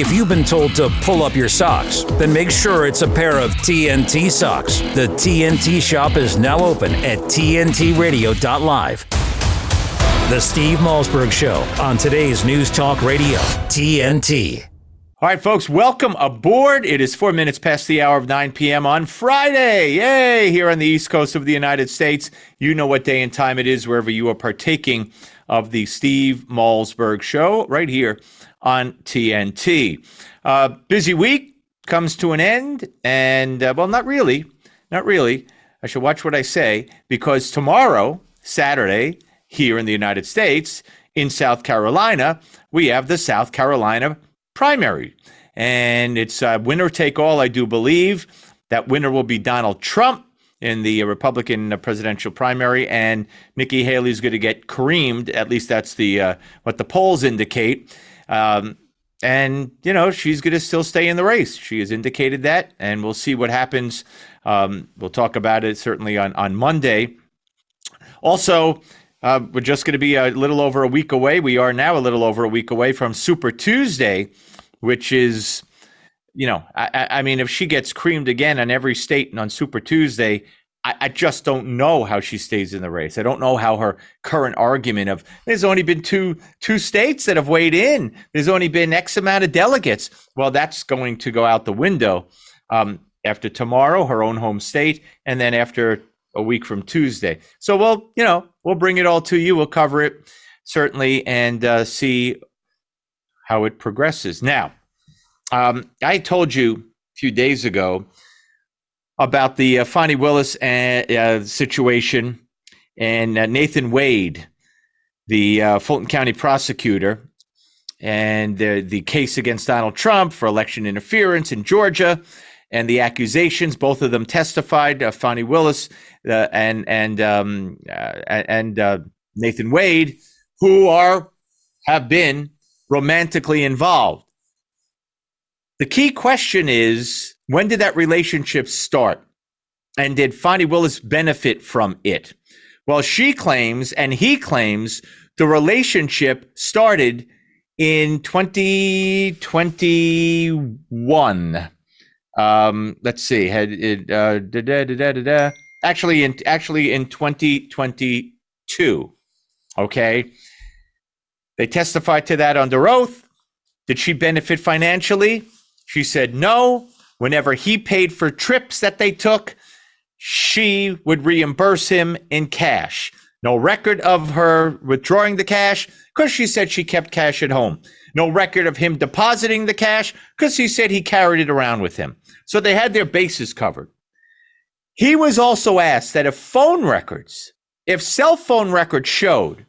If you've been told to pull up your socks, then make sure it's a pair of TNT socks. The TNT shop is now open at TNTRadio.live. The Steve Malzberg Show on today's News Talk Radio, TNT. All right, folks, welcome aboard. It is four minutes past the hour of 9 p.m. on Friday. Yay! Here on the East Coast of the United States. You know what day and time it is wherever you are partaking of the Steve Malzberg Show right here on TNT. Uh, busy week comes to an end, and uh, well, not really, not really. I should watch what I say because tomorrow, Saturday, here in the United States, in South Carolina, we have the South Carolina primary, and it's uh, winner take all. I do believe that winner will be Donald Trump in the Republican presidential primary, and Nikki Haley is going to get creamed. At least that's the uh, what the polls indicate. Um, and you know she's going to still stay in the race. She has indicated that, and we'll see what happens. Um, we'll talk about it certainly on on Monday. Also, uh, we're just going to be a little over a week away. We are now a little over a week away from Super Tuesday, which is, you know, I, I mean, if she gets creamed again on every state and on Super Tuesday, I, I, just don't know how she stays in the race. I don't know how her current argument of there's only been two two states that have weighed in. There's only been X amount of delegates. Well, that's going to go out the window um, after tomorrow, her own home state, and then after a week from Tuesday. So we'll, you know, we'll bring it all to you. We'll cover it certainly and uh, see how it progresses. Now, um, I told you a few days ago about the uh, Fani Willis uh, uh, situation and uh, Nathan Wade, the uh, Fulton County prosecutor, and the, the case against Donald Trump for election interference in Georgia and the accusations. Both of them testified. Uh, Fani Willis uh, and and um, uh, and uh, Nathan Wade, who are have been romantically involved. The key question is when did that relationship start? And did Fani Willis benefit from it? Well, she claims and he claims the relationship started in 2021. Um, let's see, had it uh, da, da, da, actually in actually in 2022. Okay, they testified to that under oath. Did she benefit financially? She said no. Whenever he paid for trips that they took, she would reimburse him in cash. No record of her withdrawing the cash because she said she kept cash at home. No record of him depositing the cash because he said he carried it around with him. So they had their bases covered. He was also asked that if phone records, if cell phone records showed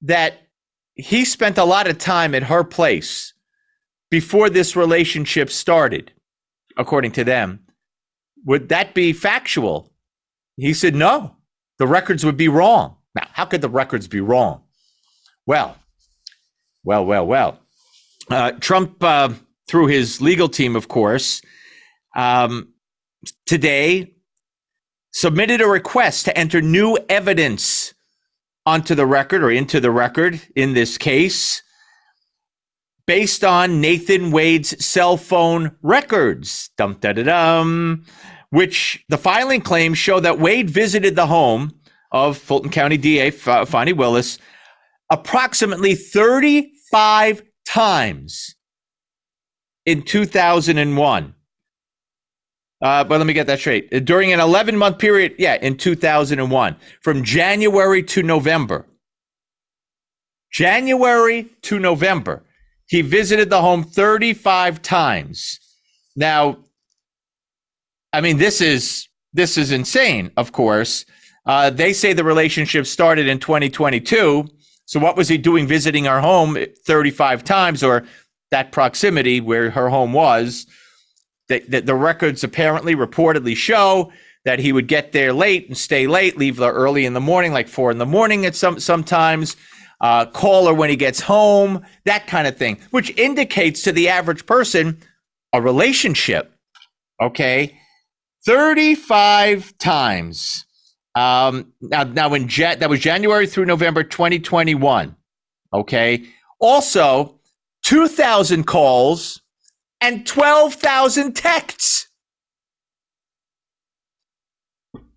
that he spent a lot of time at her place before this relationship started, according to them. Would that be factual? He said, no, the records would be wrong. Now, how could the records be wrong? Well, well, well, well. Uh, Trump, uh, through his legal team, of course, um, today submitted a request to enter new evidence onto the record or into the record in this case based on Nathan Wade's cell phone records. Dum da da dum. Which the filing claims show that Wade visited the home of Fulton County DA Fani Willis approximately 35 times in 2001. Uh, but let me get that straight. During an 11 month period, yeah, in 2001, from January to November. January to November. He visited the home 35 times. Now, I mean, this is this is insane. Of course, uh, they say the relationship started in 2022. So, what was he doing visiting our home 35 times, or that proximity where her home was? That the, the records apparently reportedly show that he would get there late and stay late, leave early in the morning, like four in the morning at some sometimes uh, call her when he gets home, that kind of thing, which indicates to the average person a relationship. Okay. 35 times. Um, now, now in jet, that was January through November 2021. Okay. Also, 2,000 calls, and 12,000 texts.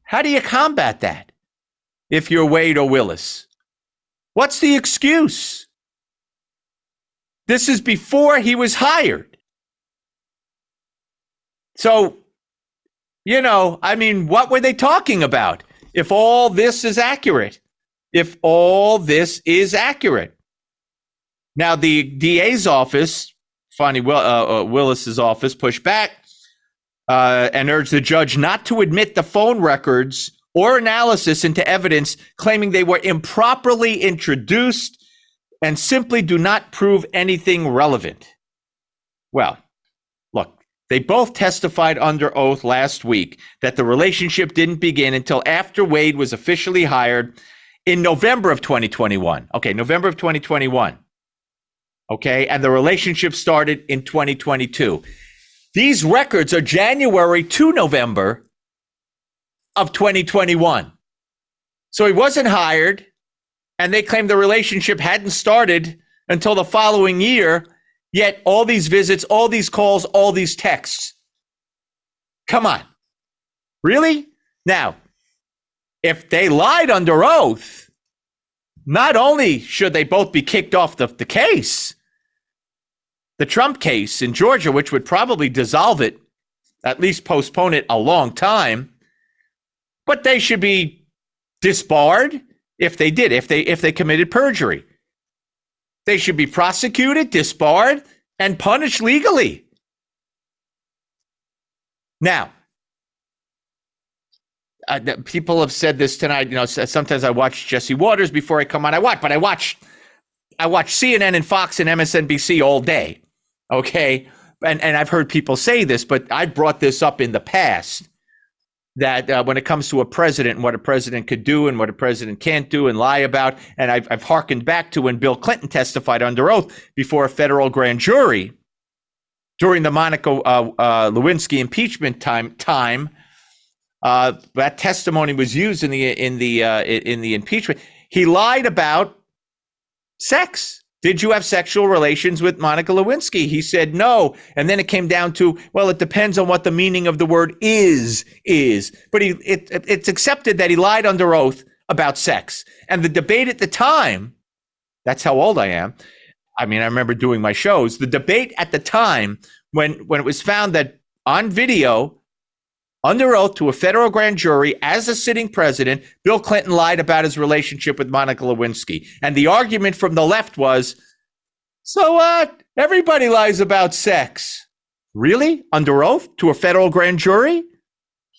How do you combat that if you're Wade or Willis? What's the excuse? This is before he was hired. So, you know, I mean, what were they talking about if all this is accurate? If all this is accurate. Now, the DA's office, Fani Will, uh, uh, Willis's office, pushed back uh, and urged the judge not to admit the phone records or analysis into evidence, claiming they were improperly introduced and simply do not prove anything relevant. Well, look, they both testified under oath last week that the relationship didn't begin until after Wade was officially hired in November of 2021. Okay, November of 2021. Okay, and the relationship started in 2022. These records are January to November of 2021. So he wasn't hired, and they claim the relationship hadn't started until the following year. Yet all these visits, all these calls, all these texts. Come on. Really? Now, if they lied under oath, not only should they both be kicked off the, the case, the Trump case in Georgia, which would probably dissolve it, at least postpone it a long time, but they should be disbarred if they did, if they if they committed perjury. They should be prosecuted, disbarred, and punished legally. Now, uh, people have said this tonight. You know, sometimes I watch Jesse Watters before I come on. I watch, but I watch, I watch CNN and Fox and MSNBC all day. Okay. And, and I've heard people say this, but I brought this up in the past that uh, when it comes to a president and what a president could do and what a president can't do and lie about, and I've, I've hearkened back to when Bill Clinton testified under oath before a federal grand jury during the Monica uh, uh, Lewinsky impeachment time. Time uh, that testimony was used in the in the uh, in the impeachment. He lied about sex. Did you have sexual relations with Monica Lewinsky? He said no. And then it came down to, well, it depends on what the meaning of the word is, is. But he, it, it's accepted that he lied under oath about sex. And the debate at the time, that's how old I am. I mean, I remember doing my shows. The debate at the time when, when it was found that on video, under oath to a federal grand jury as a sitting president, Bill Clinton lied about his relationship with Monica Lewinsky. And the argument from the left was so what? Everybody lies about sex. Really? Under oath to a federal grand jury?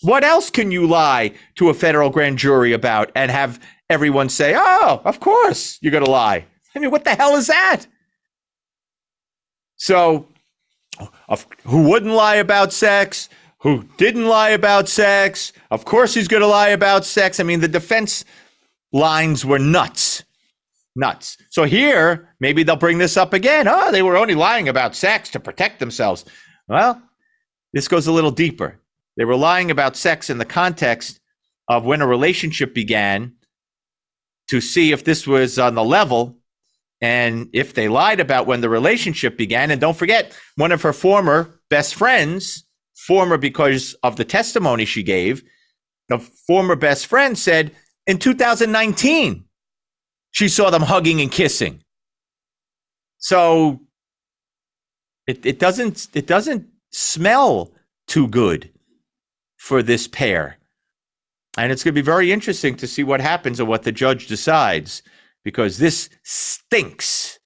What else can you lie to a federal grand jury about and have everyone say, oh, of course you're going to lie? I mean, what the hell is that? So, who wouldn't lie about sex? Who didn't lie about sex. Of course, he's going to lie about sex. I mean, the defense lines were nuts. Nuts. So here, maybe they'll bring this up again. Oh, they were only lying about sex to protect themselves. Well, this goes a little deeper. They were lying about sex in the context of when a relationship began to see if this was on the level and if they lied about when the relationship began. And don't forget, one of her former best friends former because of the testimony she gave. The former best friend said in 2019 she saw them hugging and kissing. So it, it doesn't it doesn't smell too good for this pair. And it's going to be very interesting to see what happens and what the judge decides because this stinks,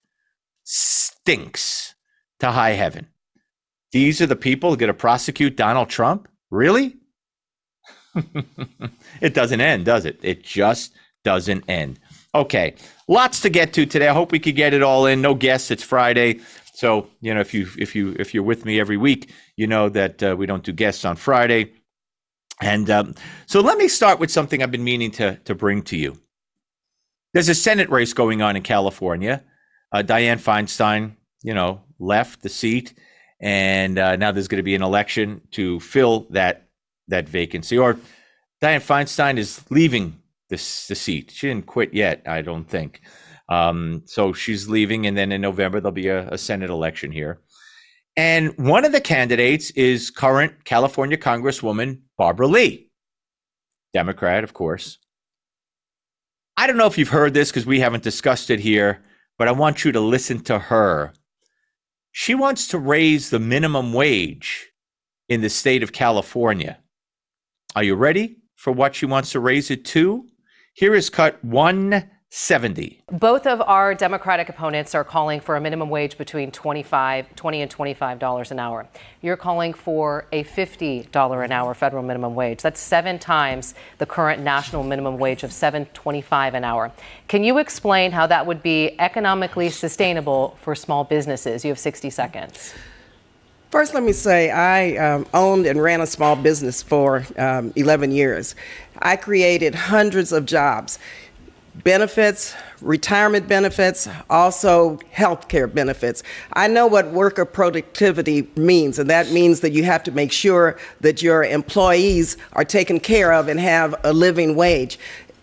stinks to high heaven. These are the people going to prosecute Donald Trump? Really? it doesn't end, does it? It just doesn't end. Okay, lots to get to today. I hope we could get it all in. No guests. It's Friday, so you know if you if you if you're with me every week, you know that uh, we don't do guests on Friday. And um, so let me start with something I've been meaning to to bring to you. There's a Senate race going on in California. Uh, Dianne Feinstein, you know, left the seat and uh, now there's going to be an election to fill that that vacancy. Or Dianne Feinstein is leaving this the seat. She didn't quit yet, I don't think. Um, so she's leaving, and then in November there'll be a, a Senate election here. And one of the candidates is current California Congresswoman Barbara Lee, Democrat, of course. I don't know if you've heard this because we haven't discussed it here, but I want you to listen to her. She wants to raise the minimum wage in the state of California. Are you ready for what she wants to raise it to? Here is cut 170. Both of our Democratic opponents are calling for a minimum wage between 25, 20 and 25 dollars an hour. You're calling for a 50 dollar an hour federal minimum wage. That's seven times the current national minimum wage of 7.25 an hour. Can you explain how that would be economically sustainable for small businesses? You have 60 seconds. First, let me say I um, owned and ran a small business for um, 11 years. I created hundreds of jobs, benefits, retirement benefits, also health care benefits. I know what worker productivity means, and that means that you have to make sure that your employees are taken care of and have a living wage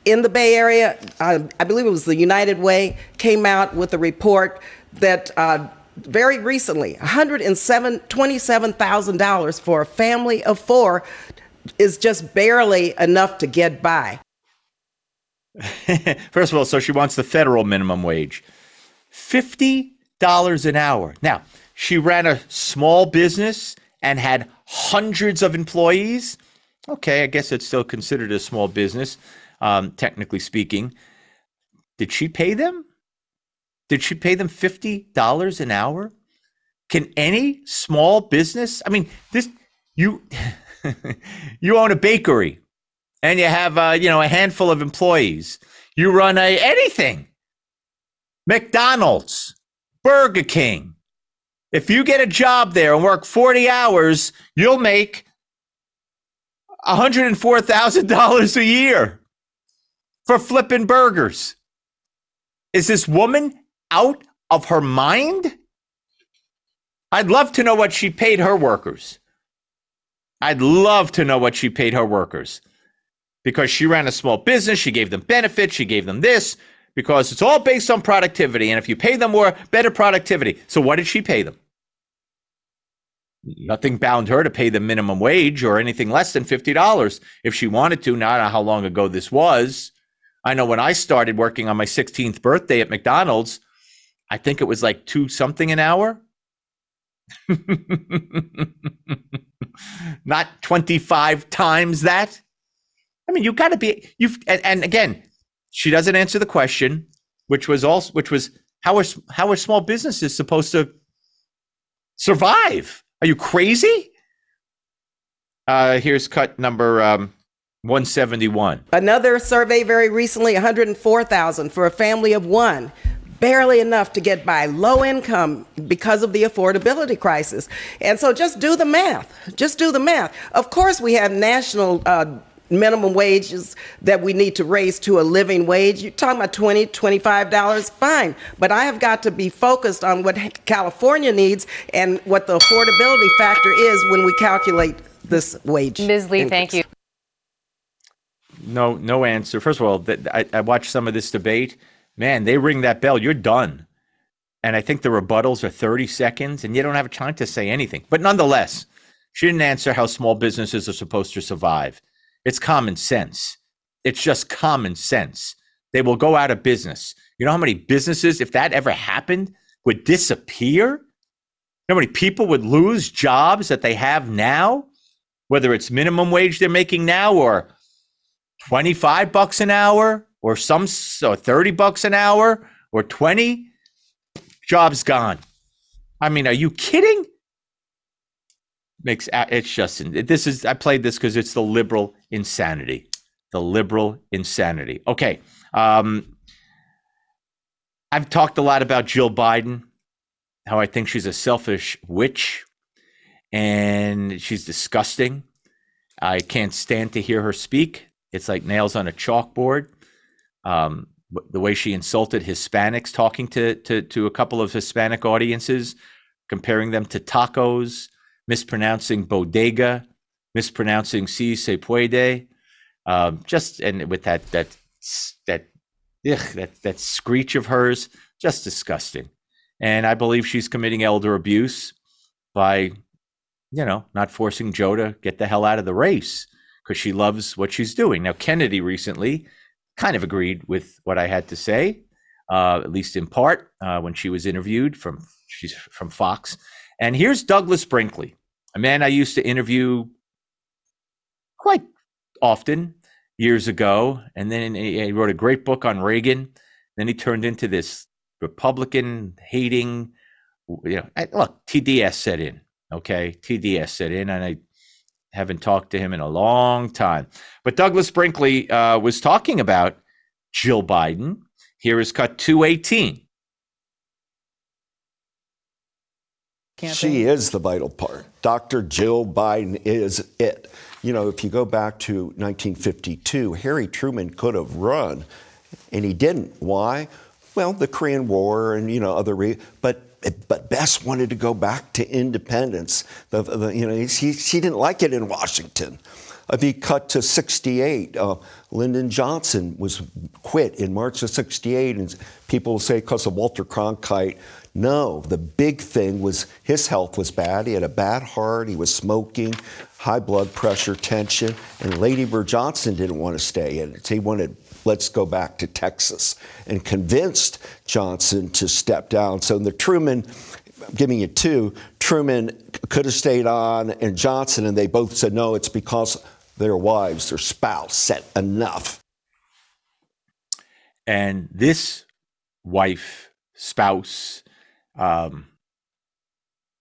in the Bay Area, I believe it was the United Way, came out with a report that uh, very recently, $127,000 for a family of four is just barely enough to get by. First of all, so she wants the federal minimum wage $50 an hour. Now, she ran a small business and had hundreds of employees. Okay, I guess it's still considered a small business, um, technically speaking. Did she pay them? Did she pay them $50 an hour? Can any small business, I mean, this, you, you own a bakery and you have, uh, you know, a handful of employees. You run a anything, McDonald's, Burger King. If you get a job there and work 40 hours, you'll make $104,000 a year for flipping burgers. Is this woman out of her mind? I'd love to know what she paid her workers. I'd love to know what she paid her workers because she ran a small business. She gave them benefits. She gave them this because it's all based on productivity. And if you pay them more, better productivity. So what did she pay them? Nothing bound her to pay the minimum wage or anything less than $50 if she wanted to. Now, I don't know how long ago this was. I know when I started working on my 16th birthday at McDonald's, I think it was like two something an hour. Not 25 times that. I mean, you got to be you've and, and, again, she doesn't answer the question, which was also which was how are how are small businesses supposed to survive? Are you crazy? Uh, here's cut number um, 171. Another survey very recently 104,000 for a family of one barely enough to get by, low income because of the affordability crisis. And so just do the math. Just do the math. Of course, we have national. Uh, minimum wages that we need to raise to a living wage. You're talking about 20 $25, fine. But I have got to be focused on what California needs and what the affordability factor is when we calculate this wage. Ms. Lee, increase. thank you. No, no answer. First of all, I, I watched some of this debate man, they ring that bell, you're done. And I think the rebuttals are 30 seconds, and you don't have a chance to say anything. But nonetheless, she didn't answer how small businesses are supposed to survive. It's common sense. It's just common sense. They will go out of business. You know how many businesses, if that ever happened, would disappear? You know how many people would lose jobs that they have now? Whether it's minimum wage they're making now or 25 bucks an hour or some so 30 bucks an hour or 20 jobs gone i mean are you kidding makes it's just this is i played this because it's the liberal insanity. The liberal insanity. Okay um i've talked a lot about jill biden how i think she's a selfish witch and she's disgusting. I can't stand to hear her speak. It's like nails on a chalkboard. Um, the way she insulted Hispanics, talking to, to, to a couple of Hispanic audiences, comparing them to tacos, mispronouncing bodega, mispronouncing si se puede, um, just and with that that that ugh, that, that screech of hers, just disgusting. And I believe she's committing elder abuse by, you know, not forcing Joe to get the hell out of the race because she loves what she's doing. Now, Kennedy recently kind of agreed with what I had to say, uh, at least in part, uh, when she was interviewed from she's from Fox. And here's Douglas Brinkley, a man I used to interview quite often years ago, and then he wrote a great book on Reagan. Then he turned into this Republican hating. You know, look, TDS set in. Okay, TDS set in, and I haven't talked to him in a long time. But Douglas Brinkley uh, was talking about Jill Biden. Here is cut 218. Campaign. She is the vital part. Dr. Jill Biden is it. You know, if you go back to 1952, Harry Truman could have run, and he didn't. Why? Well, the Korean War and you know other, re- but but Bess wanted to go back to independence. The, the, you know, he, she didn't like it in Washington. If he cut to 68, uh, Lyndon Johnson was quit in March of 68, and people say because of Walter Cronkite. No, the big thing was his health was bad. He had a bad heart. He was smoking, high blood pressure, tension, and Lady Bird Johnson didn't want to stay in it. He wanted let's go back to Texas, and convinced Johnson to step down. So the Truman, giving you two, Truman could have stayed on, and Johnson, and they both said no, it's because their wives, their spouse said enough. And this wife, spouse, um,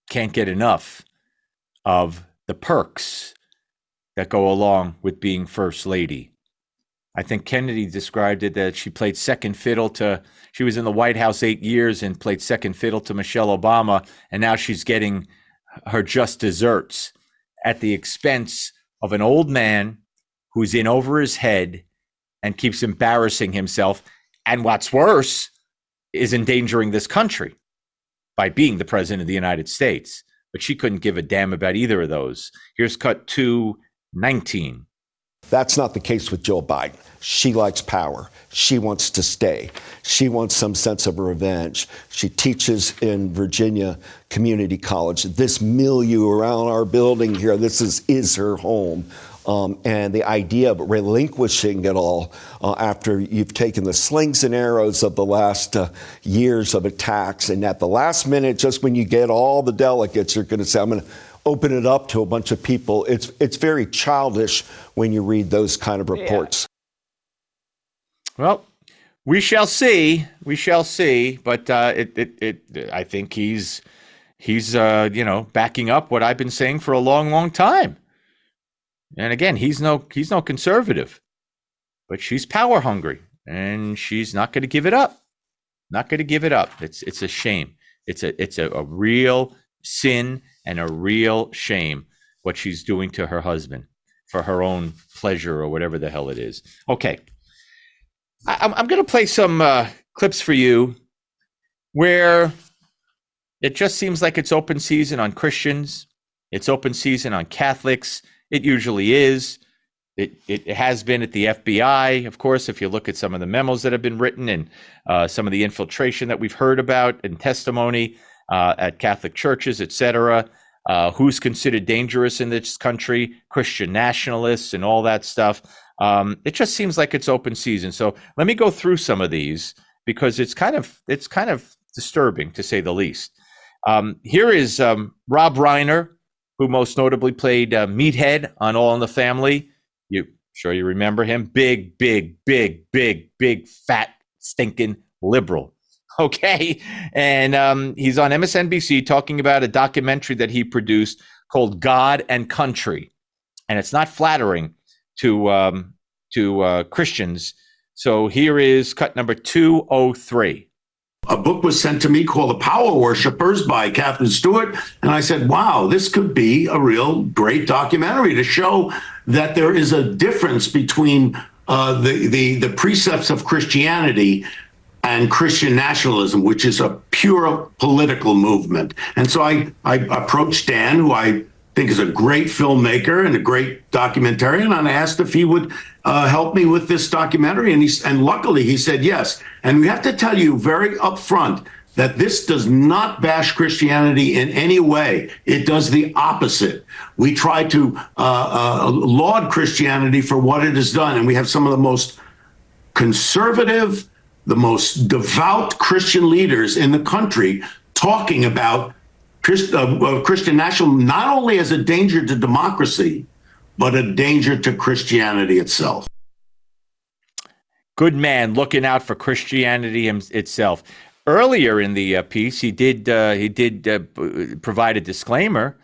can't get enough of the perks that go along with being first lady. I think Kennedy described it that she played second fiddle to, she was in the White House eight years and played second fiddle to Michelle Obama. And now she's getting her just desserts at the expense of an old man who's in over his head and keeps embarrassing himself. And what's worse is endangering this country by being the president of the United States. But she couldn't give a damn about either of those. Here's cut 219. That's not the case with Jill Biden. She likes power. She wants to stay. She wants some sense of revenge. She teaches in Virginia Community College. This milieu around our building here, this is, is her home. Um, and the idea of relinquishing it all uh, after you've taken the slings and arrows of the last uh, years of attacks, and at the last minute, just when you get all the delegates, you're going to say, I'm going to open it up to a bunch of people. It's it's very childish when you read those kind of reports. Yeah. Well, we shall see. We shall see. But uh, it, it, it, I think he's he's uh, you know backing up what I've been saying for a long, long time. And again, he's no he's no conservative, but she's power hungry, and she's not going to give it up. Not going to give it up. It's it's a shame. It's a it's a, a real sin and a real shame what she's doing to her husband for her own pleasure or whatever the hell it is. Okay. I, am going to play some uh, clips for you where it just seems like it's open season on Christians, it's open season on Catholics. It usually is. It, it has been at the FBI, of course, if you look at some of the memos that have been written and uh, some of the infiltration that we've heard about and testimony uh, at Catholic churches, etc. Uh, who's considered dangerous in this country? Christian nationalists and all that stuff. Um, it just seems like it's open season. So let me go through some of these because it's kind of it's kind of disturbing to say the least. Um, here is um, Rob Reiner, who most notably played uh, Meathead on All in the Family. You sure you remember him? Big, big, big, big, big, fat, stinking liberal. Okay. And um, he's on MSNBC talking about a documentary that he produced called God and Country. And it's not flattering to, um, to uh, Christians. So here is cut number 203 a book was sent to me called The Power Worshippers by Katherine Stewart. And I said, wow, this could be a real great documentary to show that there is a difference between uh, the, the, the precepts of Christianity and Christian nationalism, which is a pure political movement. And so I, I approached Dan, who I think is a great filmmaker and a great documentarian. And I asked if he would uh, help me with this documentary, and he and luckily he said yes. And we have to tell you very upfront that this does not bash Christianity in any way. It does the opposite. We try to uh, uh, laud Christianity for what it has done, and we have some of the most conservative, the most devout Christian leaders in the country talking about Christ, uh, uh, Christian nationalism not only as a danger to democracy, but a danger to Christianity itself. Good man, looking out for Christianity itself. Earlier in the uh, piece, he did uh, he did uh, provide a disclaimer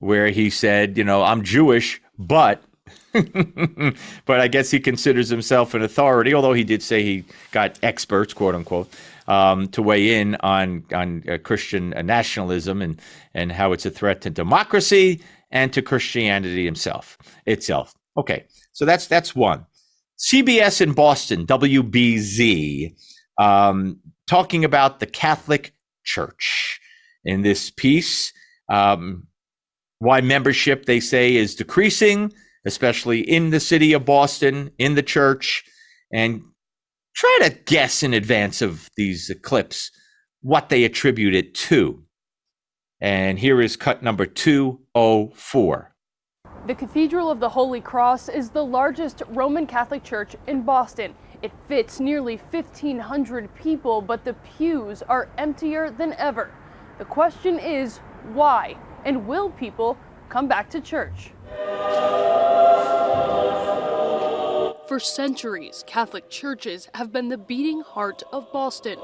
where he said, you know, I'm Jewish, but but I guess he considers himself an authority, although he did say he got experts, quote unquote, um, to weigh in on on uh, Christian nationalism and and how it's a threat to democracy and to Christianity himself itself. Okay, so that's that's one. CBS in Boston, WBZ, um, talking about the Catholic Church in this piece. Um, why membership, they say, is decreasing, especially in the city of Boston, in the church, and try to guess in advance of these clips what they attribute it to. And here is cut number 204. The Cathedral of the Holy Cross is the largest Roman Catholic church in Boston. It fits nearly 1,500 people, but the pews are emptier than ever. The question is why? And will people come back to church? For centuries, Catholic churches have been the beating heart of Boston.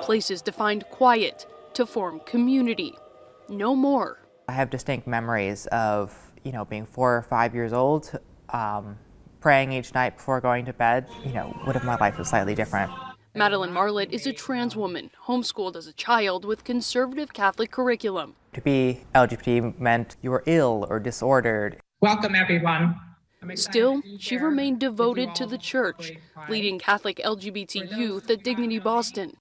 Places to find quiet, to form community. No more. I have distinct memories of, you know, being four or five years old, um, praying each night before going to bed, you know, what if my life was slightly different? Madeline Marlett is a trans woman, homeschooled as a child with conservative Catholic curriculum. To be LGBT meant you were ill or disordered. Welcome, everyone. Still, she remained devoted to the church, leading Catholic LGBT youth at Dignity Boston.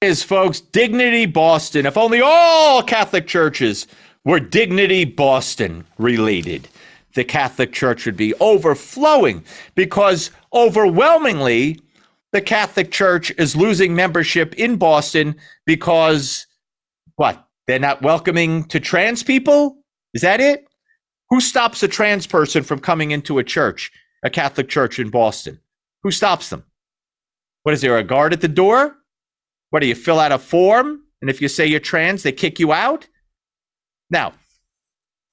Is folks, Dignity Boston. If only all Catholic churches were Dignity Boston related, the Catholic Church would be overflowing because overwhelmingly the Catholic Church is losing membership in Boston because what? They're not welcoming to trans people? Is that it? Who stops a trans person from coming into a church, a Catholic church in Boston? Who stops them? What is there, a guard at the door? What do you fill out a form? And if you say you're trans, they kick you out? Now,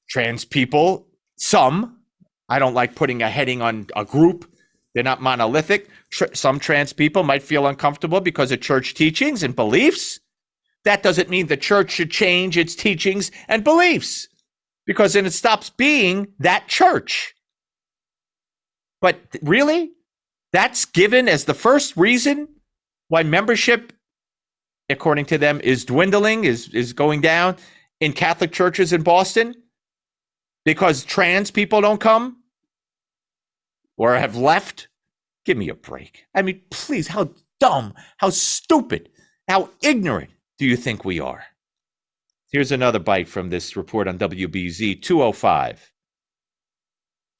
trans people, some, I don't like putting a heading on a group. They're not monolithic. Tr- some trans people might feel uncomfortable because of church teachings and beliefs. That doesn't mean the church should change its teachings and beliefs because then it stops being that church. But really, that's given as the first reason why membership, according to them, is dwindling, is, is going down in Catholic churches in Boston because trans people don't come or have left? Give me a break. I mean, please, how dumb, how stupid, how ignorant do you think we are? Here's another bite from this report on WBZ 205.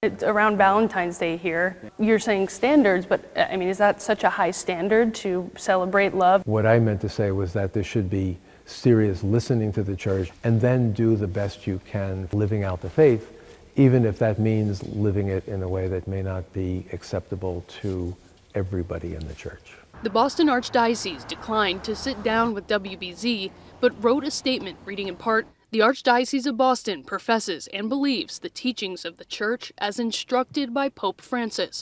It's around Valentine's Day here. You're saying standards, but I mean, is that such a high standard to celebrate love? What I meant to say was that there should be serious listening to the church, and then do the best you can living out the faith, even if that means living it in a way that may not be acceptable to everybody in the church. The Boston Archdiocese declined to sit down with WBZ, but wrote a statement reading in part The Archdiocese of Boston professes and believes the teachings of the Church as instructed by Pope Francis.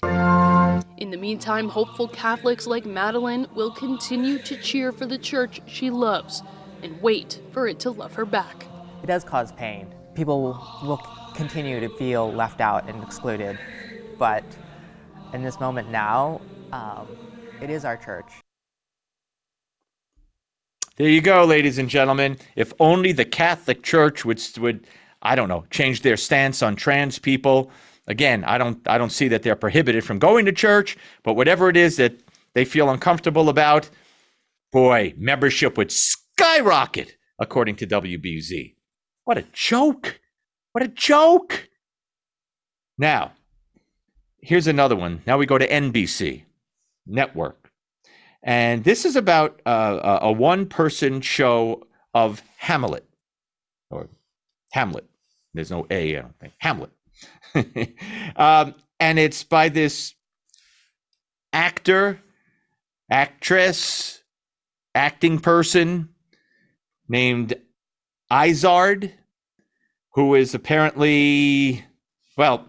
In the meantime, hopeful Catholics like Madeline will continue to cheer for the Church she loves and wait for it to love her back. It does cause pain. People will continue to feel left out and excluded, but in this moment now, um, it is our church. There you go, ladies and gentlemen. If only the Catholic Church would would I don't know change their stance on trans people. Again, I don't I don't see that they're prohibited from going to church, but whatever it is that they feel uncomfortable about, boy, membership would skyrocket, according to WBZ. What a joke. What a joke. Now, here's another one. Now we go to NBC Network. And this is about uh, a one person show of Hamlet or Hamlet. There's no A, I don't think. Hamlet. um, and it's by this actor, actress, acting person named Izard, who is apparently, well,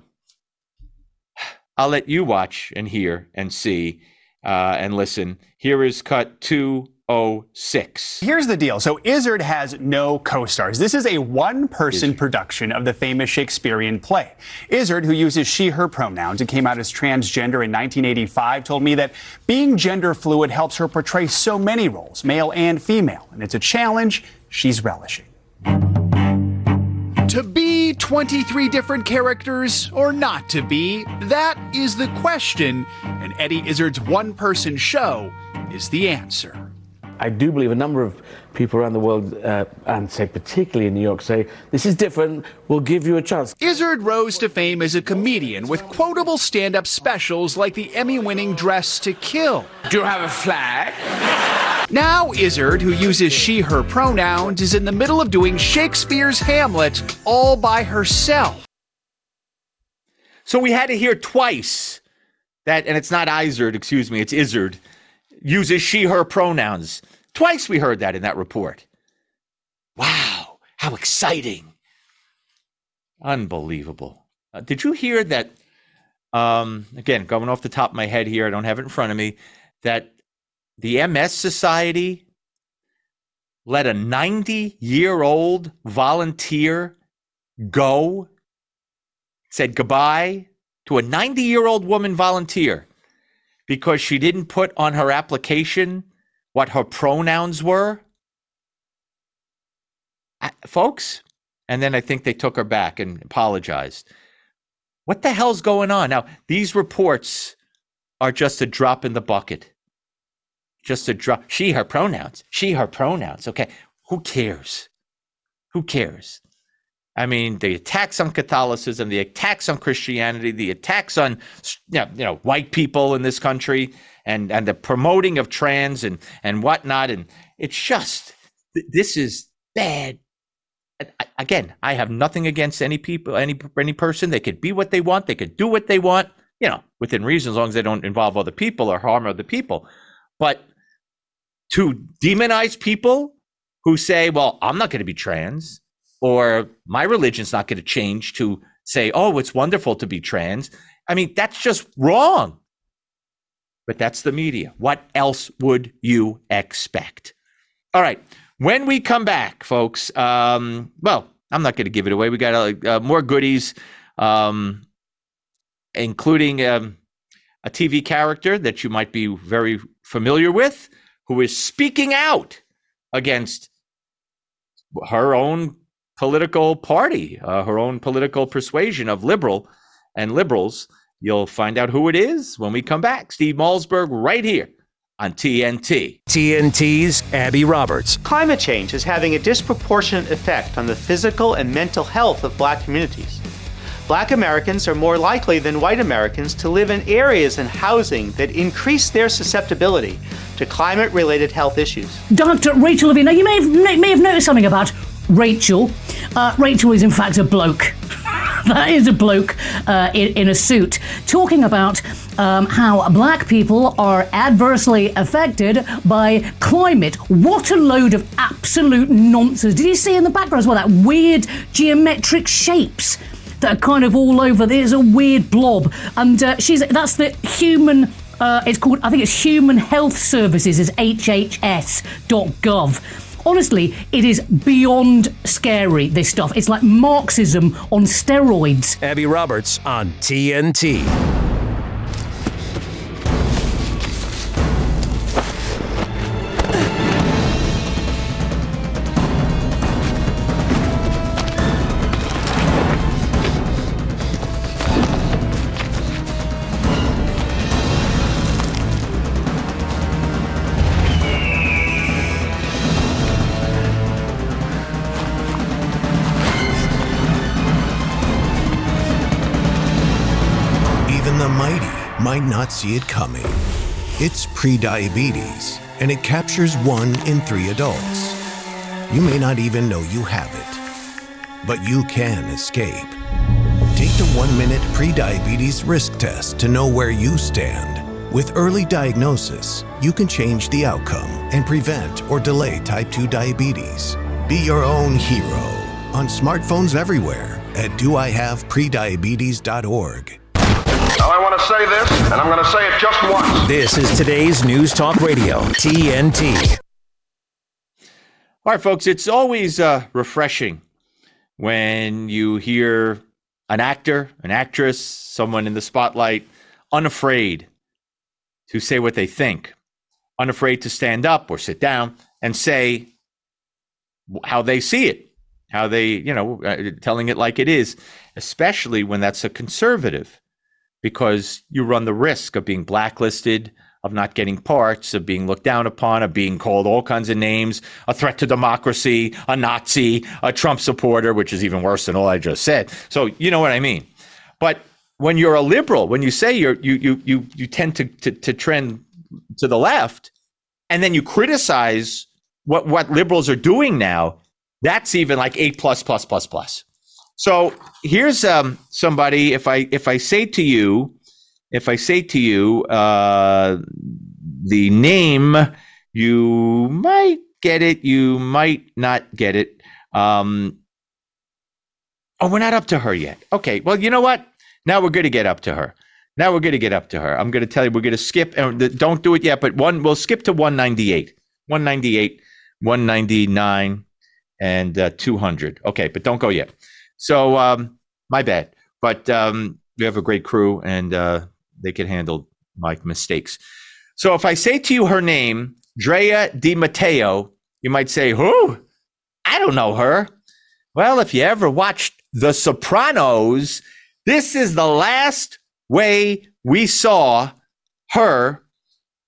I'll let you watch and hear and see uh, and listen. Here is cut 206. Here's the deal. So Izzard has no co-stars. This is a one-person production of the famous Shakespearean play. Izzard, who uses she, her pronouns and came out as transgender in 1985, told me that being gender fluid helps her portray so many roles, male and female. And it's a challenge she's relishing. To be 23 different characters or not to be, that is the question, and Eddie Izzard's one person show is the answer. I do believe a number of people around the world, uh, and say particularly in New York, say, This is different, we'll give you a chance. Izzard rose to fame as a comedian with quotable stand up specials like the Emmy winning Dress to Kill. Do you have a flag? Now, Izzard, who uses she, her pronouns, is in the middle of doing Shakespeare's Hamlet all by herself. So we had to hear twice that, and it's not Izard, excuse me, it's Izzard, uses she, her pronouns. Twice we heard that in that report. Wow, how exciting. Unbelievable. Uh, did you hear that? Um, again, going off the top of my head here, I don't have it in front of me, that the MS Society let a 90 year old volunteer go, said goodbye to a 90 year old woman volunteer because she didn't put on her application what her pronouns were. Folks, and then I think they took her back and apologized. What the hell's going on? Now, these reports are just a drop in the bucket just to drop she her pronouns she her pronouns okay? Who cares? Who cares? I mean the attacks on catholicism the attacks on christianity the attacks on you know, you know white people in this country and and the promoting of trans and and whatnot and it's just this is bad. Again i have nothing against any people any any person. They could be what they want they could do what they want you know within reason as long as they don't involve other people or harm other people. But to demonize people who say, well, I'm not going to be trans, or my religion's not going to change to say, oh, it's wonderful to be trans. I mean, that's just wrong. But that's the media. What else would you expect? All right. When we come back, folks, um, well, I'm not going to give it away. We got uh, more goodies, um, including um, a TV character that you might be very familiar with who is speaking out against her own political party, uh, her own political persuasion of liberal and liberals. You'll find out who it is when we come back. Steve Malzberg, right here on TNT. TNT's Abby Roberts. Climate change is having a disproportionate effect on the physical and mental health of black communities. Black Americans are more likely than white Americans to live in areas and housing that increase their susceptibility to climate related health issues. Dr. Rachel Levine, now you may have, may have noticed something about Rachel. Uh, Rachel is, in fact, a bloke. that is a bloke uh, in, in, a suit talking about um, how black people are adversely affected by climate. What a load of absolute nonsense. Did you see in the background as well that weird geometric shapes? That are kind of all over. There's a weird blob, and uh, she's that's the human. Uh, it's called, I think it's Human Health Services, is hhs.gov. Honestly, it is beyond scary, this stuff. It's like Marxism on steroids. Abby Roberts on TNT. Might not see it coming. It's prediabetes, and it captures one in three adults. You may not even know you have it, but you can escape. Take the one minute prediabetes risk test to know where you stand. With early diagnosis, you can change the outcome and prevent or delay type 2 diabetes. Be your own hero on smartphones everywhere at doihaveprediabetes.org. Now, I want to say this, and I'm going to say it just once. This is today's News Talk Radio, TNT. All right, folks, it's always uh, refreshing when you hear an actor, an actress, someone in the spotlight, unafraid to say what they think, unafraid to stand up or sit down and say how they see it, how they, you know, uh, telling it like it is, especially when that's a conservative, because you run the risk of being blacklisted, of not getting parts, of being looked down upon, of being called all kinds of names, a threat to democracy, a Nazi, a Trump supporter, which is even worse than all I just said. So you know what I mean. But when you're a liberal, when you say you're you you you you tend to to, to trend to the left, and then you criticize what what liberals are doing now, that's even like eight plus plus plus plus. So here's um, somebody. If I if I say to you, if I say to you uh, the name, you might get it. You might not get it. Um, oh, we're not up to her yet. Okay. Well, you know what? Now we're going to get up to her. Now we're going to get up to her. I'm going to tell you we're going to skip. And don't do it yet, but one we'll skip to 198, 198, 199, and uh, 200. Okay, but don't go yet. So um, my bad. But um, we have a great crew, and uh, they can handle my mistakes. So if I say to you her name, Drea De Matteo, you might say, "Who? I don't know her." Well, if you ever watched The Sopranos, this is the last way we saw her,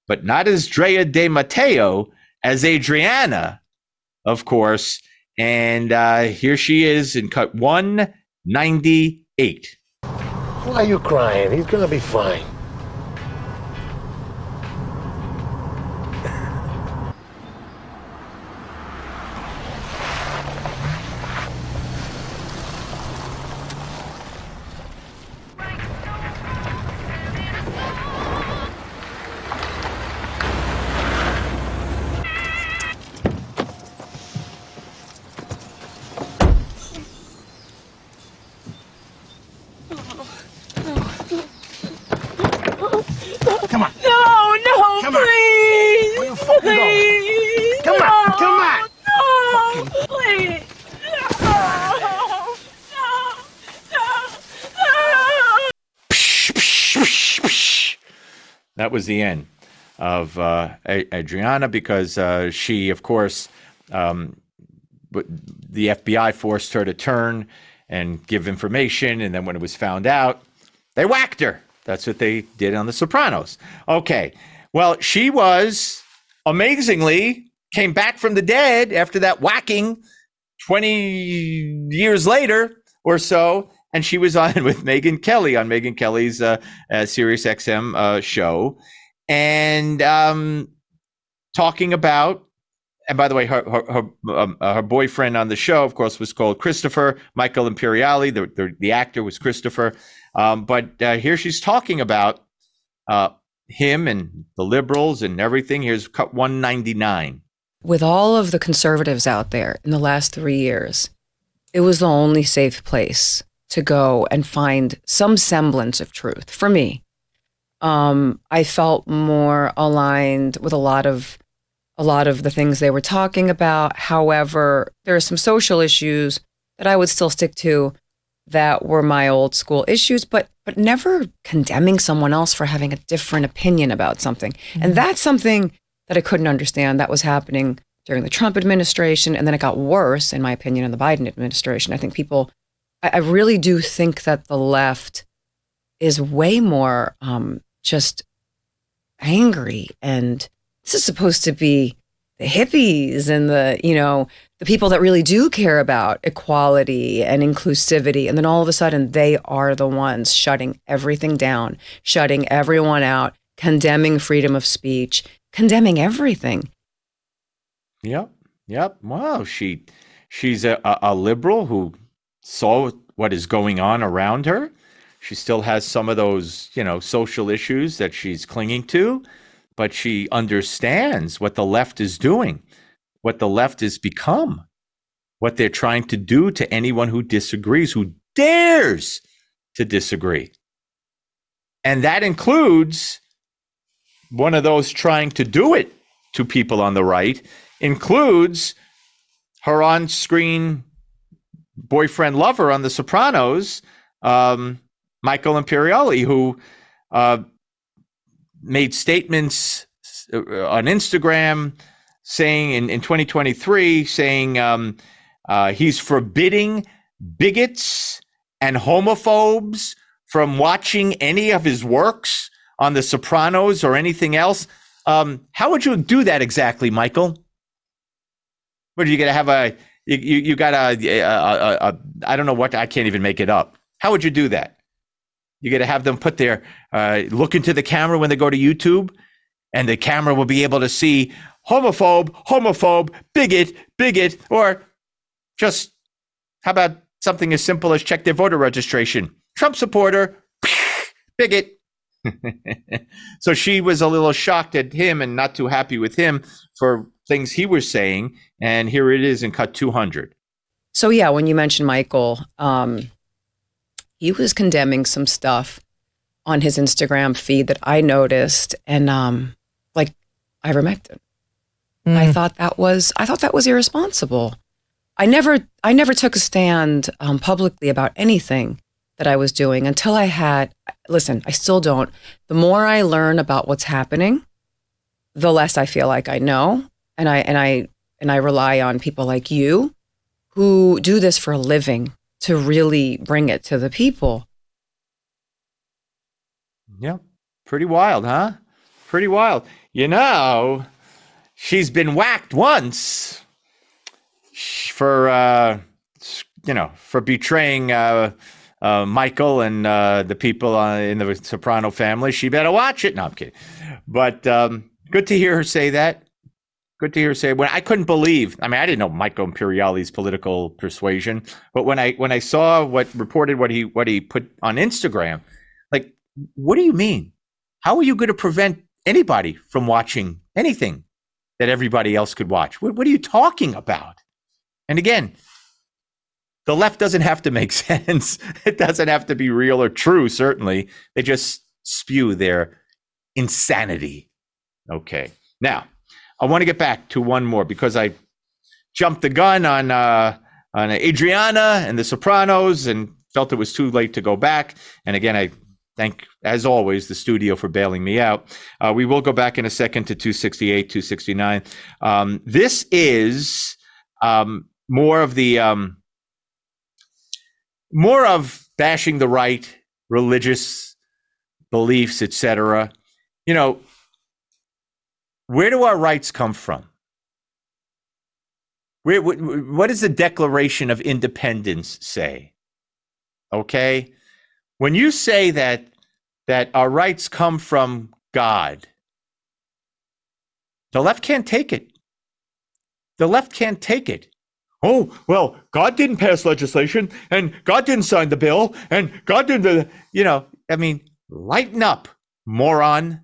but not as Drea De Matteo, as Adriana, of course. And uh, here she is in cut 198. Why are you crying? He's going to be fine. Of uh, Adriana because uh, she, of course, um, the FBI forced her to turn and give information. And then when it was found out, they whacked her. That's what they did on The Sopranos. Okay. Well, she was amazingly came back from the dead after that whacking 20 years later or so and she was on with Megyn Kelly on Megyn Kelly's uh, uh, Sirius XM uh, show, and um, talking about. And by the way, her her her, um, uh, her, boyfriend on the show, of course, was called Christopher Michael Imperioli. The the, the actor was Christopher. Um, but uh, here she's talking about uh, him and the liberals and everything. Here's cut 199. With all of the conservatives out there in the last three years, it was the only safe place to go and find some semblance of truth for me. Um, I felt more aligned with a lot of a lot of the things they were talking about. However, there are some social issues that I would still stick to that were my old school issues, but but never condemning someone else for having a different opinion about something. Mm-hmm. And that's something that I couldn't understand that was happening during the Trump administration, and then it got worse, in my opinion, in the Biden administration. I think people I, I really do think that the left is way more um, just angry. And this is supposed to be the hippies and the, you know, the people that really do care about equality and inclusivity. And then all of a sudden, they are the ones shutting everything down, shutting everyone out, condemning freedom of speech, condemning everything. Yep. Yep. Wow. She she's a, a liberal who saw what is going on around her. She still has some of those, you know, social issues that she's clinging to but she understands what the left is doing, what the left has become, what they're trying to do to anyone who disagrees, who dares to disagree. And that includes one of those trying to do it to people on the right, includes her on screen boyfriend lover on The Sopranos, um, Michael Imperioli, who uh, made statements uh, on Instagram saying in, in 2023, saying um, uh, he's forbidding bigots and homophobes from watching any of his works on The Sopranos or anything else. Um, how would you do that exactly, Michael? What are you going to have a you, you, you got a, a, a, a I don't know what I can't even make it up. How would you do that? You got to have them put their uh, look into the camera when they go to YouTube, and the camera will be able to see homophobe, homophobe, bigot, bigot, or just how about something as simple as check their voter registration? Trump supporter, bigot. so she was a little shocked at him and not too happy with him for things he was saying. And here it is in cut 200. So, yeah, when you mentioned Michael, um, he was condemning some stuff on his Instagram feed that I noticed and um like ivermectin. Mm. I thought that was I thought that was irresponsible. I never I never took a stand um, publicly about anything that I was doing until I had listen, I still don't. The more I learn about what's happening, the less I feel like I know and I and I and I rely on people like you who do this for a living to really bring it to the people. Yeah, pretty wild, huh? Pretty wild. You know, she's been whacked once for, uh, you know, for betraying uh, uh, Michael and uh, the people uh, in the Soprano family. She better watch it. No, I'm kidding. But um, good to hear her say that. Good to hear say when I couldn't believe. I mean, I didn't know Michael Imperioli's political persuasion, but when I when I saw what reported what he what he put on Instagram, like, what do you mean? How are you going to prevent anybody from watching anything that everybody else could watch? What, what are you talking about? And again, the left doesn't have to make sense. It doesn't have to be real or true. Certainly, they just spew their insanity. Okay, now I want to get back to one more because I jumped the gun on uh, on Adriana and The Sopranos and felt it was too late to go back. And again, I thank, as always, the studio for bailing me out. Uh, we will go back in a second to 268, 269. Um, this is um, more of the um, more of bashing the right, religious beliefs, etc. You know, where do our rights come from? Where, what does the Declaration of Independence say? Okay, when you say that that our rights come from God, the left can't take it. The left can't take it. Oh, well, God didn't pass legislation and God didn't sign the bill and God didn't, you know, I mean, lighten up, moron.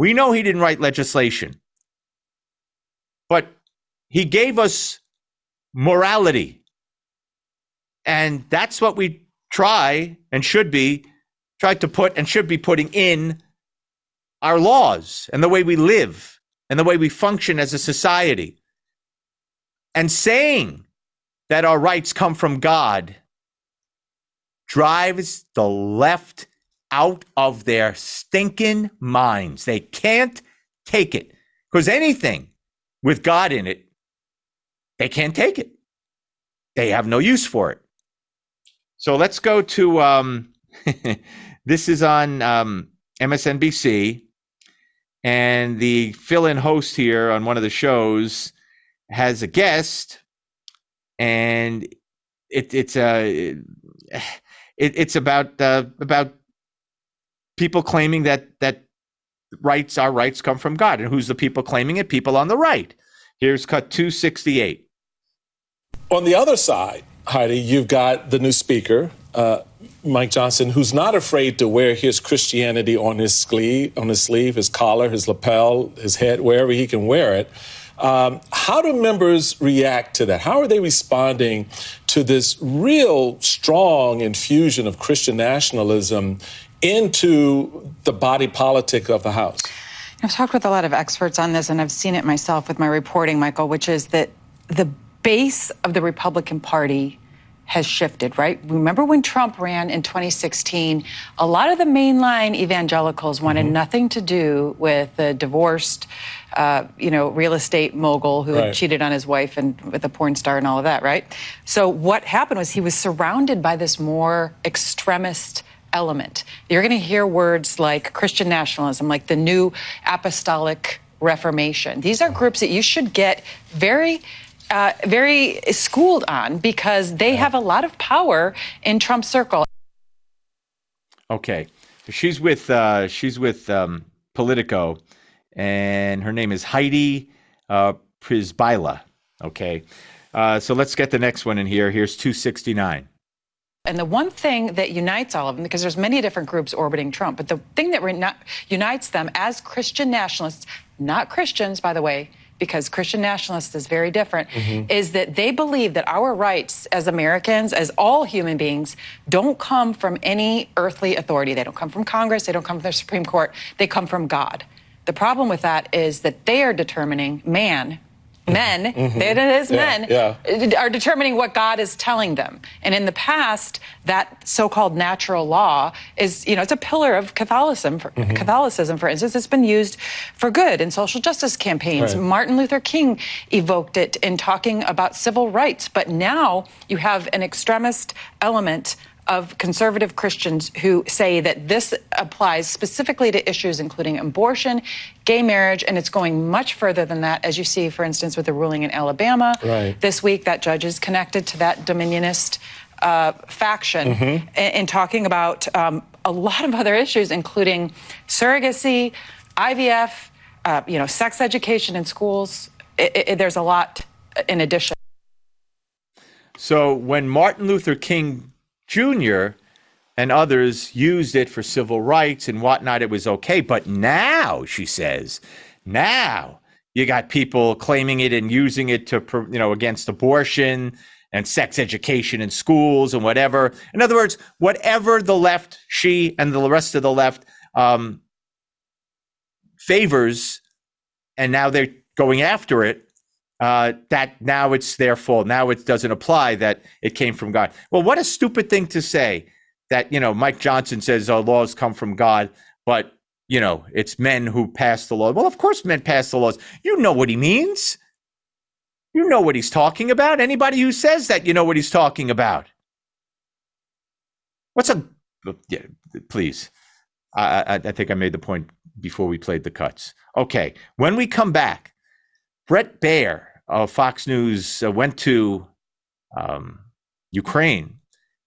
We know he didn't write legislation, but he gave us morality. And that's what we try and should be try to put and should be putting in our laws and the way we live and the way we function as a society. And saying that our rights come from God drives the left out of their stinking minds. They can't take it because anything with God in it, they can't take it. They have no use for it. So let's go to um, this is on um, MSNBC. and the fill-in host here on one of the shows has a guest, and it, it's a uh, it, it's about uh, about people claiming that that rights our rights come from God, and who's the people claiming it? People on the right. Here's cut two sixty eight. On the other side, Heidi, you've got the new speaker, uh, Mike Johnson, who's not afraid to wear his Christianity on his sleeve, on his sleeve, his collar, his lapel, his head, wherever he can wear it. Um, how do members react to that? How are they responding to this real strong infusion of Christian nationalism into the body politic of the House? I've talked with a lot of experts on this, and I've seen it myself with my reporting, Michael, which is that the base of the Republican Party has shifted, right? Remember when Trump ran in 2016? A lot of the mainline evangelicals wanted mm-hmm. nothing to do with the divorced, uh, you know, real estate mogul who right. had cheated on his wife and with a porn star and all of that, right? So what happened was he was surrounded by this more extremist element. You're going to hear words like Christian nationalism, like the new apostolic reformation. These are groups that you should get very uh, very schooled on because they have a lot of power in Trump's circle. Okay, she's with uh, she's with um, Politico, and her name is Heidi uh, Przybyla. Okay, uh, so let's get the next one in here. Here's 269. And the one thing that unites all of them, because there's many different groups orbiting Trump, but the thing that re- unites them as Christian nationalists, not Christians, by the way, because Christian nationalists is very different, mm-hmm. is that they believe that our rights as Americans, as all human beings, don't come from any earthly authority. They don't come from Congress, they don't come from the Supreme Court, they come from God. The problem with that is that they are determining man men, mm-hmm. it is yeah, men, yeah. are determining what God is telling them. And in the past, that so-called natural law is, you know, it's a pillar of Catholicism. For, mm-hmm. Catholicism, for instance, it's been used for good in social justice campaigns. Right. Martin Luther King evoked it in talking about civil rights. But now you have an extremist element of conservative Christians who say that this applies specifically to issues including abortion, gay marriage, and it's going much further than that, as you see, for instance, with the ruling in Alabama right. this week. That judge is connected to that dominionist uh, faction mm-hmm. in, in, talking about um, a lot of other issues, including surrogacy, IVF, uh, you know, sex education in schools. It, it, there's a lot in addition. So when Martin Luther King Jr. and others used it for civil rights and whatnot. It was okay. But now, she says, now you got people claiming it and using it to, you know, against abortion and sex education in schools and whatever. In other words, whatever the left, she and the rest of the left um, favors, and now they're going after it uh, that now it's their fault. Now it doesn't apply that it came from God. Well, what a stupid thing to say that, you know, Mike Johnson says oh, laws come from God, but, you know, it's men who pass the law. Well, of course, men pass the laws. You know what he means. You know what he's talking about. Anybody who says that, you know what he's talking about. What's a, yeah, please. I, I, I think I made the point before we played the cuts. Okay. When we come back, Bret Baier of Fox News uh, went to um, Ukraine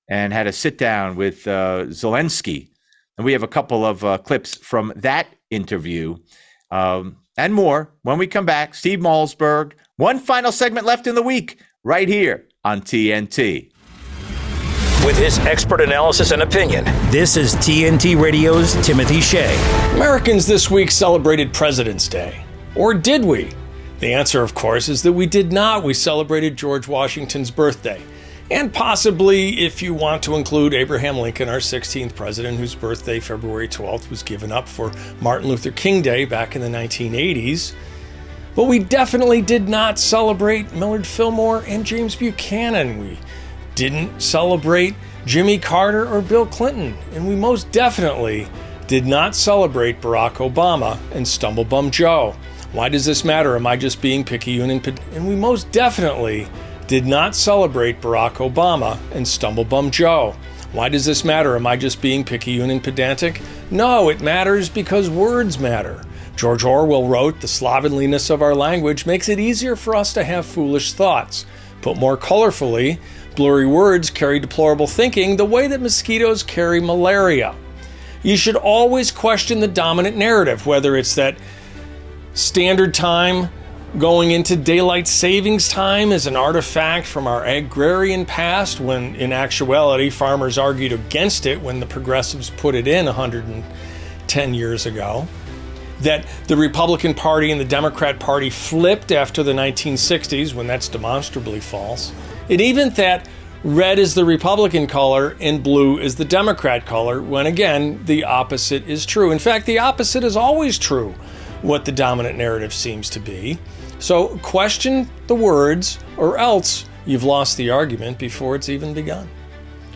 and had a sit down with uh, Zelensky. And we have a couple of uh, clips from that interview um, and more when we come back. Steve Malzberg, one final segment left in the week, right here on TNT. With his expert analysis and opinion, this is TNT Radio's Timothy Shea. Americans this week celebrated President's Day. Or did we? The answer, of course, is that we did not. We celebrated George Washington's birthday. And possibly, if you want to include Abraham Lincoln, our 16th president, whose birthday, February 12th, was given up for Martin Luther King Day back in the 1980s. But we definitely did not celebrate Millard Fillmore and James Buchanan. We didn't celebrate Jimmy Carter or Bill Clinton. And we most definitely did not celebrate Barack Obama and Stumblebum Joe. Why does this matter? Am I just being picky and And we most definitely did not celebrate Barack Obama and Stumblebum Joe. Why does this matter? Am I just being picky and pedantic? No, it matters because words matter. George Orwell wrote, The slovenliness of our language makes it easier for us to have foolish thoughts. Put more colorfully, blurry words carry deplorable thinking the way that mosquitoes carry malaria. You should always question the dominant narrative, whether it's that standard time going into daylight savings time is an artifact from our agrarian past, when in actuality farmers argued against it when the progressives put it in 110 years ago that the Republican Party and the Democrat Party flipped after the 1960s, when that's demonstrably false. And even that red is the Republican color and blue is the Democrat color, when again, the opposite is true. In fact, the opposite is always true, what the dominant narrative seems to be. So question the words, or else you've lost the argument before it's even begun.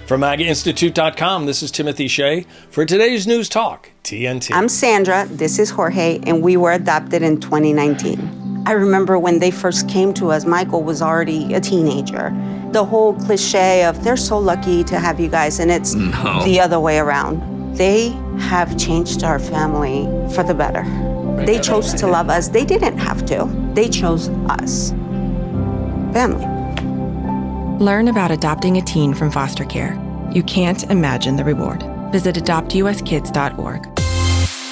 From MAGAInstitute.com, this is Timothy Shea for today's News Talk, TNT. I'm Sandra, this is Jorge, and we were adopted in 2019. I remember when they first came to us, Michael was already a teenager. The whole cliche of they're so lucky to have you guys, and it's no. the other way around. They have changed our family for the better. They chose to love us. They didn't have to, they chose us. Family. Learn about adopting a teen from foster care. You can't imagine the reward. Visit adoptuskids.org.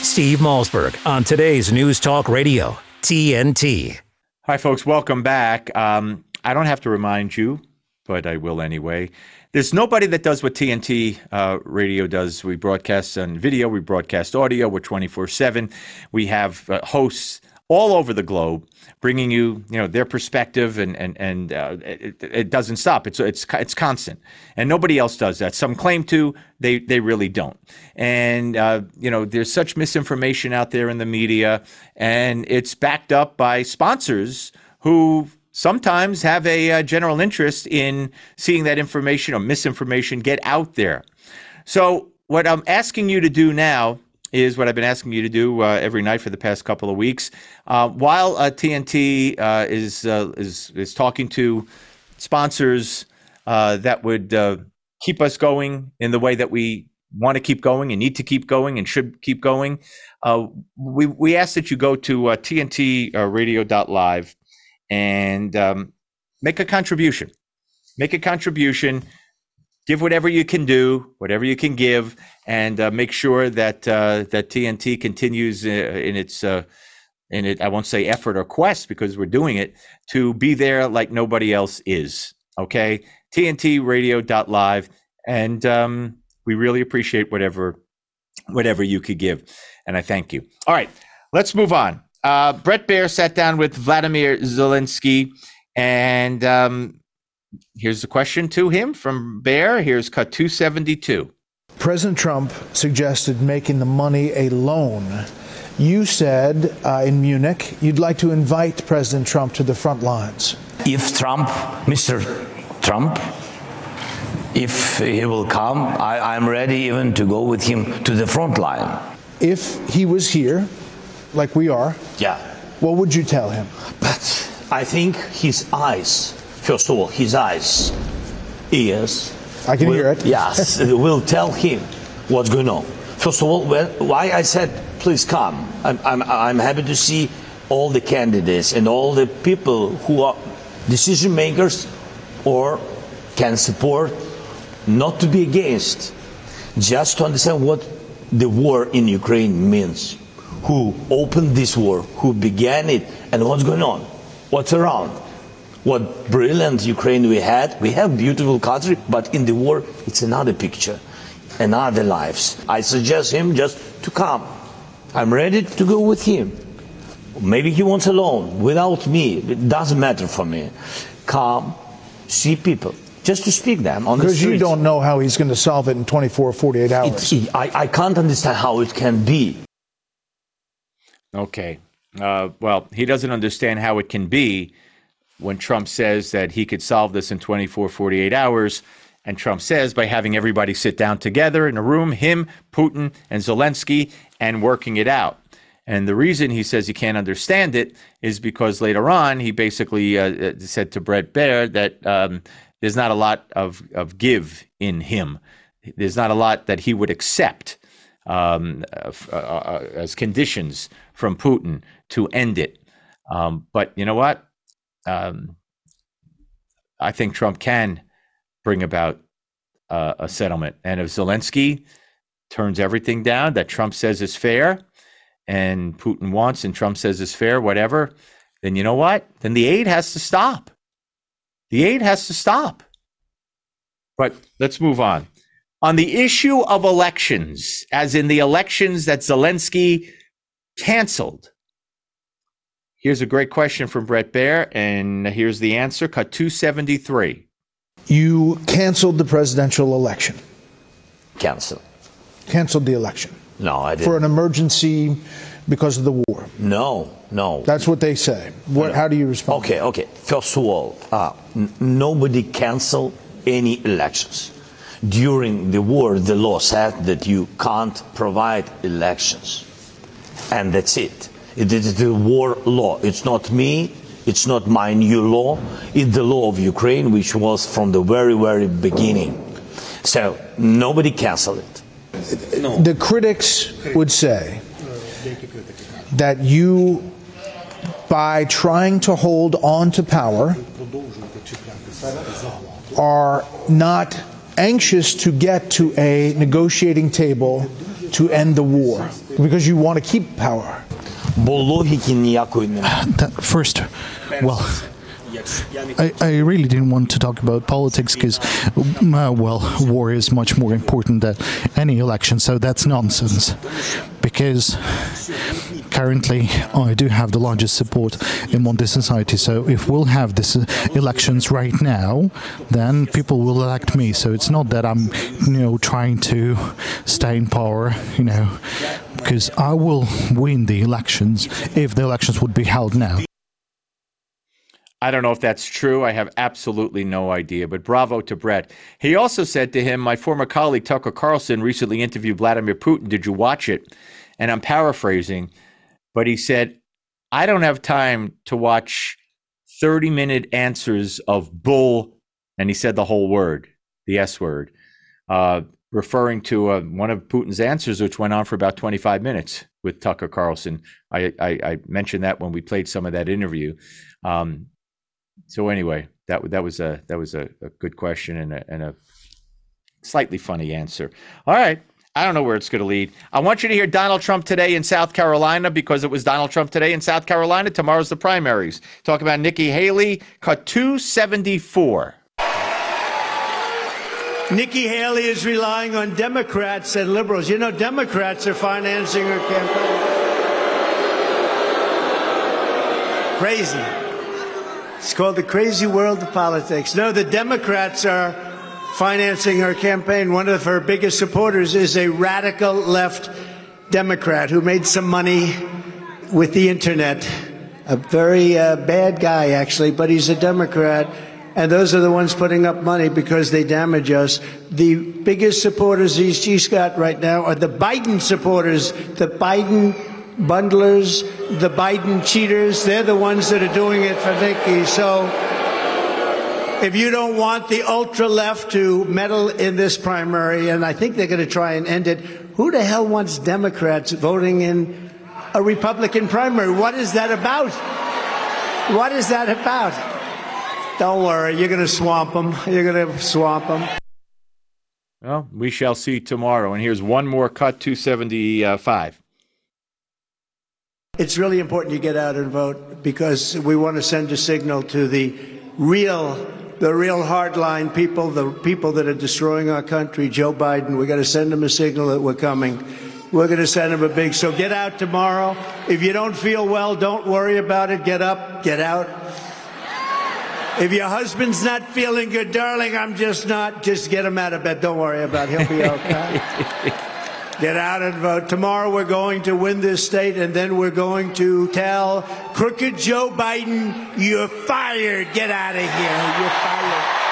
Steve Malzberg on today's News Talk Radio, TNT. Hi, folks. Welcome back. Um, I don't have to remind you, but I will anyway. There's nobody that does what TNT uh, radio does. We broadcast on video, we broadcast audio, we're 24 7. We have uh, hosts all over the globe, bringing you, you know, their perspective, and and and uh, it, it, doesn't stop. It's it's it's constant, and nobody else does that. Some claim to, they they really don't. And uh, you know, there's such misinformation out there in the media, and it's backed up by sponsors who sometimes have a, uh, general interest in seeing that information or misinformation get out there. So what I'm asking you to do now is what I've been asking you to do uh, every night for the past couple of weeks. Uh, while TNT uh, is uh, is is talking to sponsors that would keep us going in the way that we want to keep going and need to keep going and should keep going, we we ask that you go to TNTRadio.live and um, make a contribution. Make a contribution give whatever you can do, whatever you can give, and uh, make sure that uh, that TNT continues uh, in its uh, in it. I won't say effort or quest because we're doing it to be there like nobody else is. Okay, TNTRadio.live, and um, we really appreciate whatever whatever you could give, and I thank you. All right, let's move on. Uh, Bret Baier sat down with Vladimir Zelensky, and um, Here's the question to him from Baier. Here's cut 272. President Trump suggested making the money a loan. You said uh, in Munich you'd like to invite President Trump to the front lines. If Trump, Mr. Trump, if he will come, I, I'm ready even to go with him to the front line. If he was here, like we are, yeah, what would you tell him? But I think his eyes first of all, his eyes, ears. I can will, hear it. yes, will tell him what's going on. First of all, why I said, please come. I'm, I'm, I'm happy to see all the candidates and all the people who are decision makers or can support, not to be against, just to understand what the war in Ukraine means. Who opened this war, who began it, and what's going on, what's around what brilliant Ukraine we had. We have beautiful country, but in the war, it's another picture, another lives. I suggest him just to come. I'm ready to go with him. Maybe he wants alone, without me. It doesn't matter for me. Come, see people just to speak them on the Because you don't know how he's going to solve it in 24, 48 hours. I, I can't understand how it can be. Okay. Uh, well, he doesn't understand how it can be when Trump says that he could solve this in 24, 48 hours. And Trump says by having everybody sit down together in a room, him, Putin, and Zelensky, and working it out. And the reason he says he can't understand it is because later on he basically uh, uh said to Bret Baier that um, there's not a lot of, of give in him. There's not a lot that he would accept um, uh, uh, as conditions from Putin to end it. Um, but you know what? Um, I think Trump can bring about uh, a settlement. And if Zelensky turns everything down that Trump says is fair and Putin wants and Trump says is fair, whatever, then you know what? Then the aid has to stop. The aid has to stop. But let's move on. On the issue of elections, as in the elections that Zelensky canceled, here's a great question from Bret Baier, and here's the answer cut 273. You canceled the presidential election. Canceled. Canceled the election. No, I didn't. For an emergency because of the war. No, no. That's what they say. What, How do you respond? Okay, okay. First of all, uh, n- nobody canceled any elections. During the war, the law said that you can't provide elections. And that's it. It is the war law. It's not me. It's not my new law. It's the law of Ukraine, which was from the very, very beginning. So nobody canceled it. The critics would say that you, by trying to hold on to power, are not anxious to get to a negotiating table to end the war because you want to keep power. That first, well, I, I really didn't want to talk about politics because, uh, well, war is much more important than any election, so that's nonsense. Because currently, I do have the largest support in Monte society, so if we'll have these uh, elections right now, then people will elect me. So it's not that I'm, you know, trying to stay in power, you know, because I will win the elections if the elections would be held now. I don't know if that's true. I have absolutely no idea, but bravo to Bret. He also said to him, My former colleague Tucker Carlson recently interviewed Vladimir Putin. Did you watch it? And I'm paraphrasing, but he said, I don't have time to watch 30 minute answers of bull. And he said the whole word, the S word, uh, referring to uh, one of Putin's answers, which went on for about 25 minutes with Tucker Carlson. I, I, I mentioned that when we played some of that interview. Um, so anyway, that that was a that was a, a good question and a, and a slightly funny answer. All right. I don't know where it's going to lead. I want you to hear Donald Trump today in South Carolina because it was Donald Trump today in South Carolina. Tomorrow's the primaries. Talk about Nikki Haley, cut 274. Nikki Haley is relying on Democrats and liberals. You know, Democrats are financing her campaign. Crazy. It's called the crazy world of politics. No, the Democrats are financing her campaign. One of her biggest supporters is a radical left Democrat who made some money with the internet. A very uh, bad guy, actually, but he's a Democrat. And those are the ones putting up money because they damage us. The biggest supporters she's got right now are the Biden supporters, the Biden bundlers, the Biden cheaters. They're the ones that are doing it for Nikki. So if you don't want the ultra left to meddle in this primary, and I think they're going to try and end it, who the hell wants Democrats voting in a Republican primary? What is that about? What is that about? Don't worry, you're going to swamp them. You're going to swamp them. Well, we shall see tomorrow. And here's one more cut 275. It's really important you get out and vote because we want to send a signal to the real, the real hardline people, the people that are destroying our country. Joe Biden, we got to send them a signal that we're coming. We're going to send them a big. So get out tomorrow. If you don't feel well, don't worry about it. Get up, get out. If your husband's not feeling good, darling, I'm just not. Just get him out of bed. Don't worry about it. He'll be okay. Get out and vote. Tomorrow we're going to win this state, and then we're going to tell crooked Joe Biden, you're fired. Get out of here. You're fired.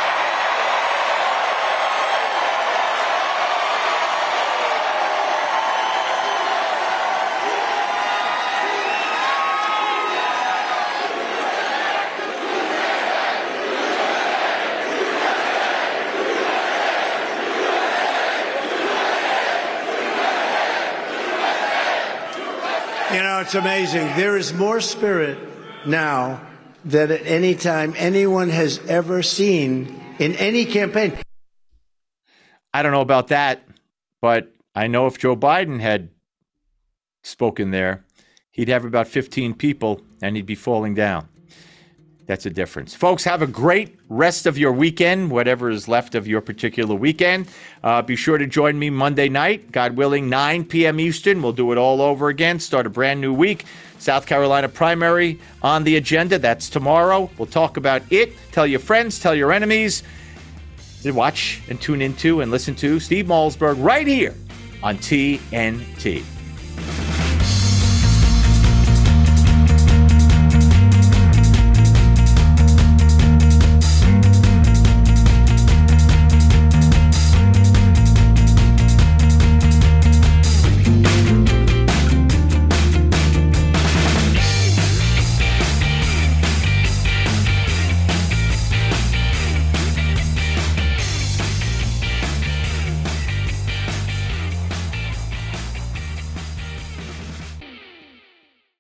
It's amazing. There is more spirit now than at any time anyone has ever seen in any campaign. I don't know about that, but I know if Joe Biden had spoken there, he'd have about 15 people and he'd be falling down. That's a difference. Folks, have a great rest of your weekend, whatever is left of your particular weekend. Uh, be sure to join me Monday night, God willing, 9 p.m. Eastern. We'll do it all over again, start a brand new week. South Carolina primary on the agenda. That's tomorrow. We'll talk about it. Tell your friends, tell your enemies. Watch and tune into and listen to Steve Malzberg right here on TNT.